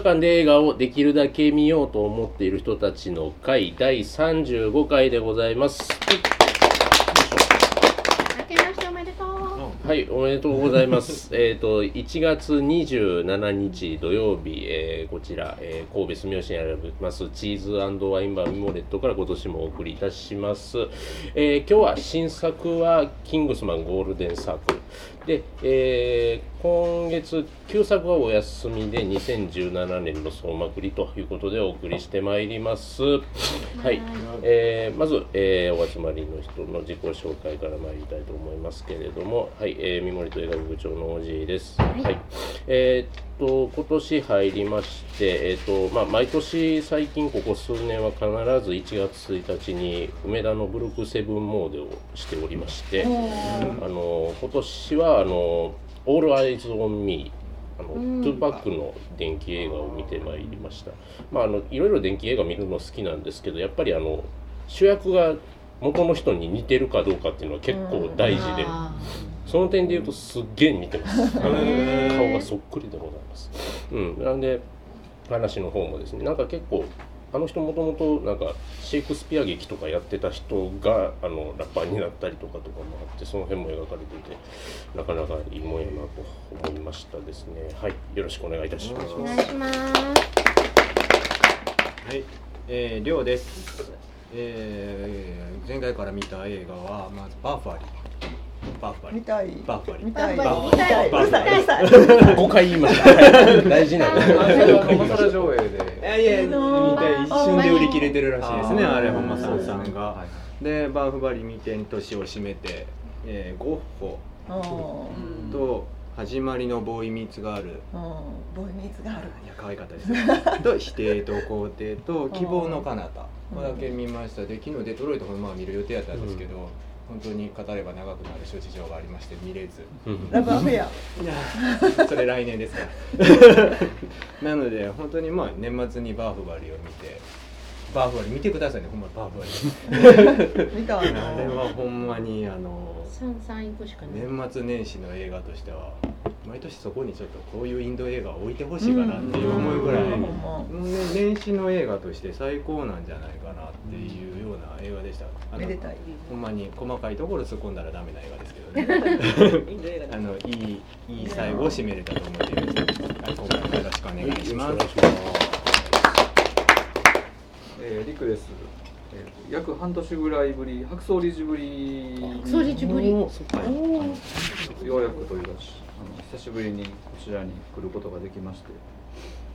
映画館で映画をできるだけ見ようと思っている人たちの会第35回でございます。はい、おめでとうございます。えっと、1月27日土曜日、えーこちら、えー神戸住吉にありますチーズワインバーミモレットから今年もお送りいたします。えー今日は新作はキングスマンゴールデンサークル。で、えー今月旧作はお休みで2017年の総まくりということでお送りしてまいります。はい、えーまず、えーお集まりの人の自己紹介から参りたいと思いますけれども、はい、えー、三森と映画部長のおじいです。はい、えーっと今年入りまして、えーっとまあ毎年最近ここ数年は必ず1月1日に梅田のブルクセブンモードをしておりまして、あの今年はあのオールアイズオンミーあの、うん。トゥーパックの伝記映画を見てまいりました。まああのいろいろ伝記映画見るの好きなんですけど、やっぱりあの主役が元の人に似てるかどうかっていうのは結構大事で、あその点で言うとすっげえ似てます。顔がそっくりでございます。うん、なんで話の方もですね、なんか結構あの人もともとなんかシェイクスピア劇とかやってた人があのラッパーになったりとかとかもあってその辺も描かれていてなかなかいいもんやなと思いましたですねはいよろしくお願いいたしますーお願いします。はい、えー、りょうです。えー、前回から見た映画はまずバーファリー。バーファリー。見たいバーファリー。見たい見ファリーたいうるさいうるさい5回言いました大事なんであマサラ上映でいやいや、見たい一瞬で売り切れてるらしいですね、あれ、本間さんさんがは。で、バーフバリ見て年を締めて、えー、ゴッホうんと始まりのボーイミーツガール。うんボーイミーツがあるいや可愛かったです。と否定と肯定と希望の彼方。これだけ見ました。で昨日デトロイトもまあ見る予定やったんですけど、本当に語れば長くなる諸事情がありまして見れず。うん。ラブアフェア。それ来年ですから。なので本当にまあ年末にバーフバリを見てバーフバリ見てくださいねほんまバーフバリ。見たいな。あれはほんまにあの。年末年始の映画としては毎年そこにちょっとこういうインド映画を置いてほしいかなっていう思いぐらい、うん。もうね年始の映画として最高なんじゃないかなっていうような映画でした。あのめでたい。ほんまに細かいところ突っ込んだらダメな映画ですけどね。あのいいいい最後を締めれたと思っています。はい、今回もよろしくお願いします。えー、リクです、えー、約半年ぐらいぶり白草理事ぶり白草理事ぶりようやくというかあの久しぶりにこちらに来ることができまして、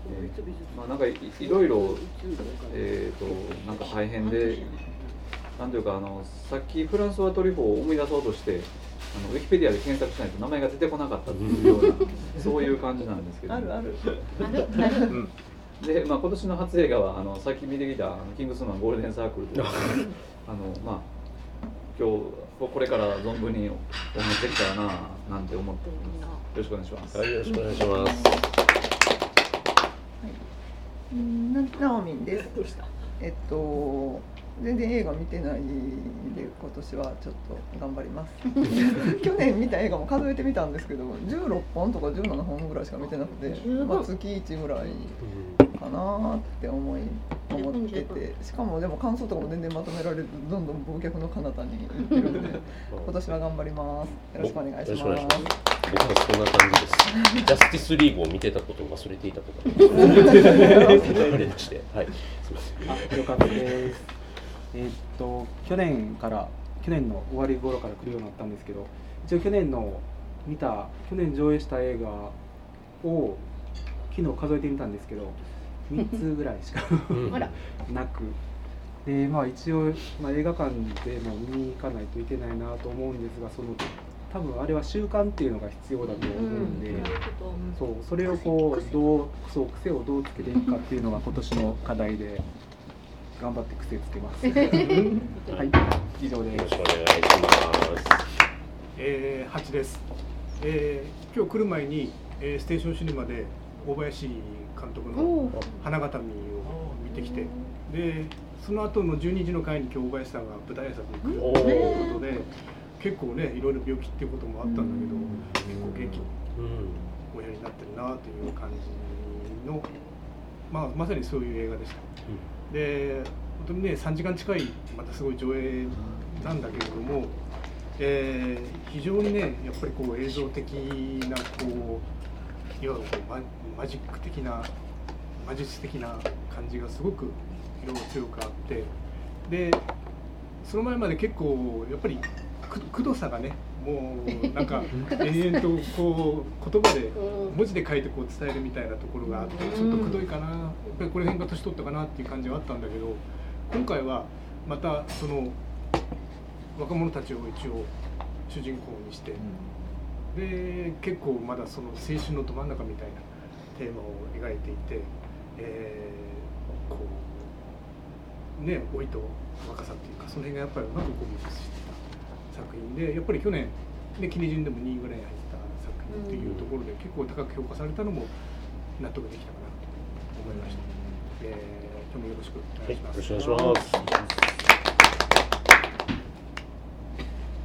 えーまあなんかいいろいろえっ、となんか大変でなんというかあのさっきフランスワトリフォーを思い出そうとしてあのウィキペディアで検索しないと名前が出てこなかったっていうような そういう感じなんですけど。あるある。あるある。うん、で、まあ、今年の初映画はあのさっき見てきたあの「キングスマンゴールデンサークル」というあのまあ今日ここれから存分にお話できたらななんて思っております。よろしくお願いします、はいよろしくお願いします。うんなナオミンです。えっと全然映画見てないんで今年はちょっと頑張ります。去年見た映画も数えてみたんですけど16本とか17本ぐらいしか見てなくてまあ、月1ぐらいかなって思い思ってて。しかもでも感想とかも全然まとめられずどんどん忘却の彼方に行ってるんで 今年は頑張ります。よろしくお願いしまます。僕もそんな感じです。ジャスティスリーグを見てたことを忘れていたことがありまして、はい、すみません。あ、よかったです。えーっと去年から去年の終わり頃から来るようになったんですけど、一応去年の見た去年上映した映画を昨日数えてみたんですけど、3つぐらいしかなく。でまあ、一応、まあ、映画館でも見に行かないといけないなと思うんですがその多分あれは習慣っていうのが必要だと思うんで、そうそれをこうどうそう癖をどうつけていくかっていうのが今年の課題で頑張って癖つけます。はい、以上ですよろしく。お願いします。えー、8です、えー、今日来る前に、えー、ステーションシネマで大林監督のおー「花形見」を見てきてでその後の12時の会に今日大林さんが舞台挨拶に来るということで結構ねいろいろ病気っていうこともあったんだけど結構元気にうん。おやりになってるなという感じのまあ、まさにそういう映画でした。で本当にね3時間近いまたすごい上映なんだけれども、えー非常にねやっぱりこう映像的なこういわゆるこうママジック的な魔術的な感じがすごく色が強くあってでその前まで結構やっぱりくくどさがねもうなんか延々とこう言葉でうん。文字で書いてこう伝えるみたいなところがあってちょっとくどいかなやっぱりこれ辺が年取ったかなっていう感じはあったんだけど今回はまたその若者たちを一応主人公にしてで結構まだその青春のど真ん中みたいなテーマを描いていて、えーこうね老いと若さっていうかその辺がやっぱりうまくこうミックスしてた作品でやっぱり去年ねキネジュンでも2位ぐらいに入った作品っていうところで結構高く評価されたのも納得できたかなと思いました。えー、今日もよろしくお願いします。よろしくお願いします。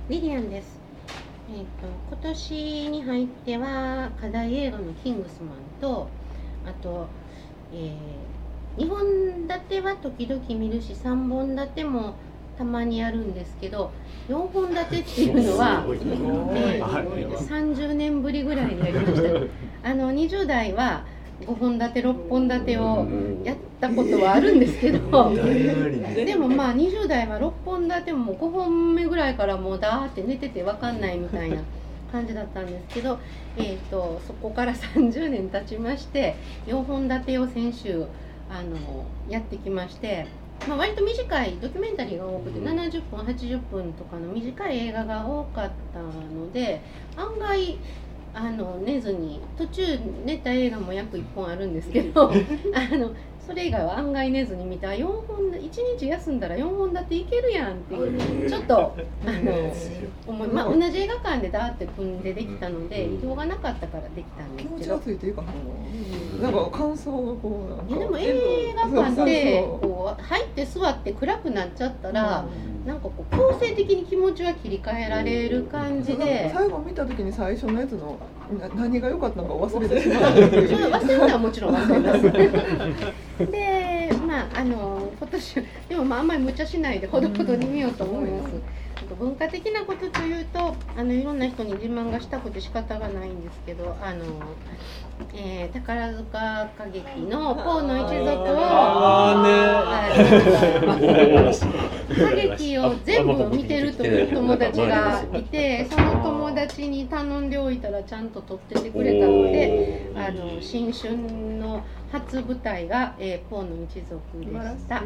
リリアンです。えっ、と今年に入っては課題映画のキングスマンとあと、え2本立ては時々見るし3本立てもたまにやるんですけど4本立てっていうのは、えー30年ぶりぐらいにやりました。あの20代は5本立て6本立てをやったことはあるんですけど。でもまあ20代は6本立てももう5本目ぐらいからもうダーって寝てて分かんないみたいな感じだったんですけど、えー、とそこから30年経ちまして4本立てを先週あのやってきまして、まあ、割と短いドキュメンタリーが多くて70分80分とかの短い映画が多かったので案外あの寝ずに途中寝た映画も約1本あるんですけど あのそれ以外は案外寝ずに見た4本1日休んだら4本だっていけるやんっていうちょっとあの 思い、まあ、同じ映画館でダーって組んでできたので移動がなかったからできたんで気持ちすけどがついていいかな。なんか感想がこうなんか。いやでも映画館でこう入って座って暗くなっちゃったらなんかこう強制的に気持ちは切り替えられる感じで。最後見た時に最初のやつのな何が良かったのか忘れてしま う。忘れるのはもちろん忘れます。で、まああの今年でもまああんまり無茶しないでほどほどに見ようと思います。あと文化的なことというと、あのいろんな人に自慢がしたくて仕方がないんですけど、あの、えー宝塚歌劇のポーの一族を、はい歌劇を全部見てるという友達がいて、その友達に頼んでおいたらちゃんと撮っててくれたので。あの新春の初舞台が、えー、ポーの一族でした。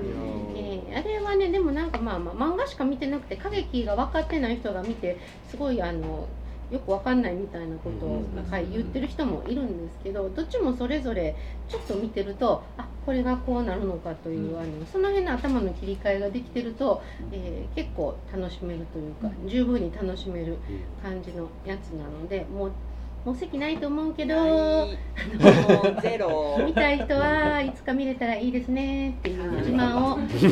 えーあれはねでもなんかまあまあ漫画しか見てなくて歌劇が分かってない人が見てすごいあのよく分かんないみたいなことをはい言ってる人もいるんですけどどっちもそれぞれちょっと見てるとあこれがこうなるのかという、あのその辺の頭の切り替えができてると、えー結構楽しめるというか十分に楽しめる感じのやつなのでもうもう席ないと思うけど。ゼロ。見たい人はいつか見れたらいいですねっていう自慢を。来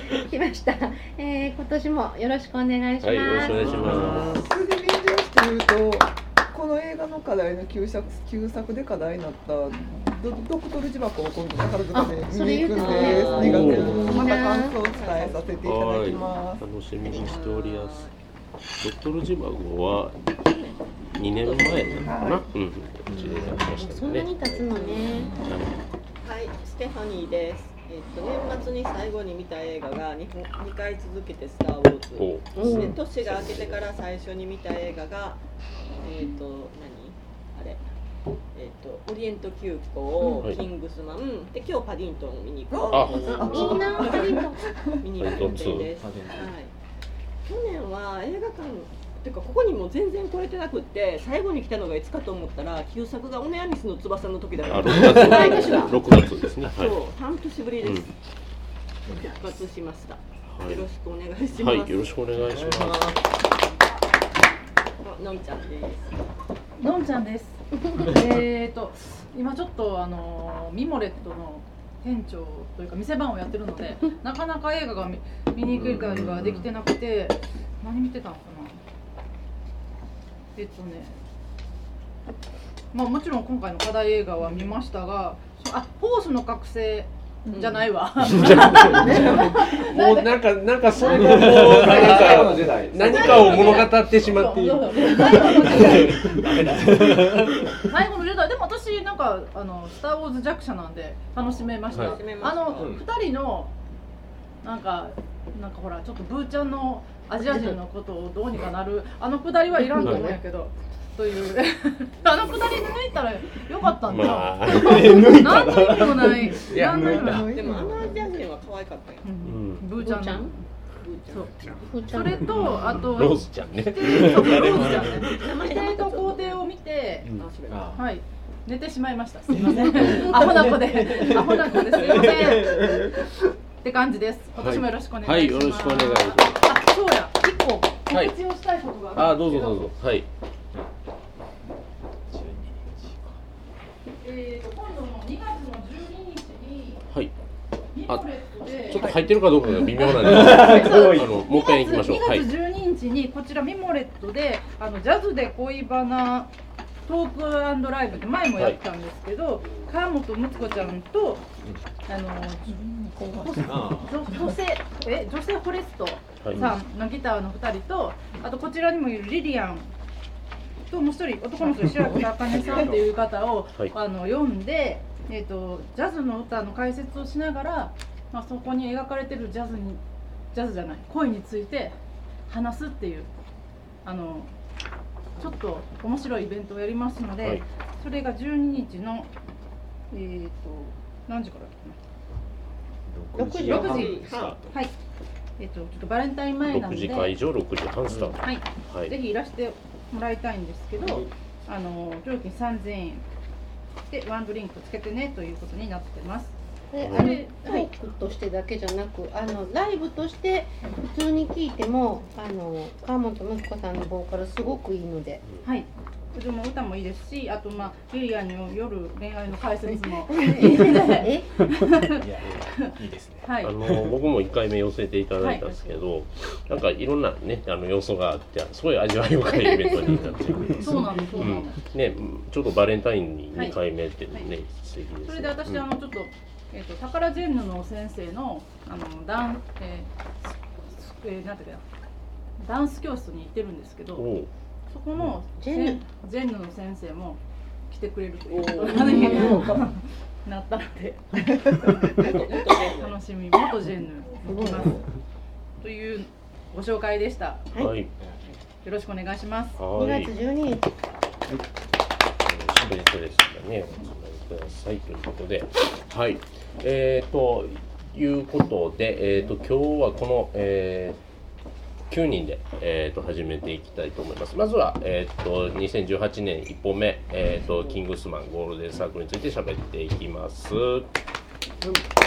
ました、えー、今年もよろしくお願いします、はい、よろしくお願いします。それで臨場して言うとこの映画の課題の旧作旧作で課題になったドドクトル呪縛を今度宝塚で見に行くんですあそれ言2ってたね月また感想を伝えさせていただきます楽しみにしております。ドクトルジバゴは2年前なのかな、うん、うちでやりましたそん。なに経つのねはい、ステファニーです。えっと年末に最後に見た映画が 2, 2回続けて「スター・ウォーズ」で年が明けてから最初に見た映画がえっ、と何あれ？えっ、とオリエント急行、はいキングスマン。で今日パディントンを見に行くあいいなありがとう見に行く予定です。はい。去年は映画館ていうかここにも全然来れてなくって最後に来たのがいつかと思ったら旧作がオネアニスの翼の時だったあ、んで6す。毎年月、だ。6月ですね。そうは半年ぶりです。うん復活しました。い。よろしくお願いします。はい、はい、よろしくお願いします。あのんちゃんです。のんちゃんです。えっと今ちょっとあのミモレットの店長というか店番をやってるので、なかなか映画が見見に行く会ができてなくて、何見てたのかな。えっとね、まあ、もちろん今回の課題映画は見ましたがあホースの覚醒じゃないわ、もうなんかなんかそれがもう何最後のかを物語ってしまっている。最後のジェダイでも私なんかあのスターウォーズ弱者なんで楽しめました、はい。あのうん。二、人のなんかなんかほらちょっとブーちゃんのアジア人のことをどうにかなるあのくだりはいらんと思うんやけど、という。あのくだり抜いたらよかったんだよ、まあ。何の意味もない。いや何の意味もない。でもあのアジア人は可愛かったよ。うん。ブーちゃん。ブーちゃん？そう。ふーちゃん。それとあとローズちゃんね。そうローズちゃんね。否定と肯定を見て、はい、寝てしまいました。すみません。アホな子で、アホな子です。みません。感じです。今年もよろしくお願いします。はいよろしくお願いしますあ、そうや、一個はい告知をしたいことがああるんですけどうぞどうぞ。はい。えーと今度の2月の12日にはい。ミモレットで。ちょっと入ってるかどうかが微妙なんで、あのもう一回行きましょう。2はい。月12日にこちらミモレットであのジャズで恋バナトークライブって前もやったんですけど、川本睦子ちゃんとあのあ女女性え女性フォレストはいさんのギターの2人とあとこちらにもいるリリアンともう一人男の人白木茜さんっていう方を、はいあの読んで、えー、とジャズの歌の解説をしながら、まあ、そこに描かれてるジャズにジャズじゃない恋について話すっていうあのちょっと面白いイベントをやりますので、はい。それが12日のえっ、と何時からだっけな？6 6時。スタート。はい。えっ、とちょっとバレンタイン前なん6で、時会場、6時半スタート。はい、はい。ぜひいらしてもらいたいんですけど、あの料金3000円でワンドリンクつけてねということになってます。あれトークとしてだけじゃなくあのライブとして普通に聞いてもあの川本息子さんのボーカルすごくいいのではい。でも歌もいいですし、あとまあリリアにも夜恋愛の解説も え？いやいいですねはいあ。の僕も1回目寄せていただいたんですけど、なんかいろんなねあの要素があってすごい味わい深いイベントになっている そうなんです。そううんなんです。ねちょっとバレンタインにはい2回目ってね、はい素敵ですねそれで私、うんあのちょっとえっ、とタカラジェンヌの先生のあのダンえーすえーなんていうかなダンス教室に行ってるんですけど。そこのジェンヌ。せジェンヌの先生も来てくれるということおにーなったので。楽しみ元ジェンヌ。というご紹介でした。はい。はいよろしくお願いします。2はい。月12日祝日。ですからね、おください。ということで、はい、えー、ということで、えー、と今日はこの、えー9人で、えー、と始めていきたいと思います。まずは、えー、と2018年1本目、えー、とキングスマンゴールデンサークルについて喋っていきます。うん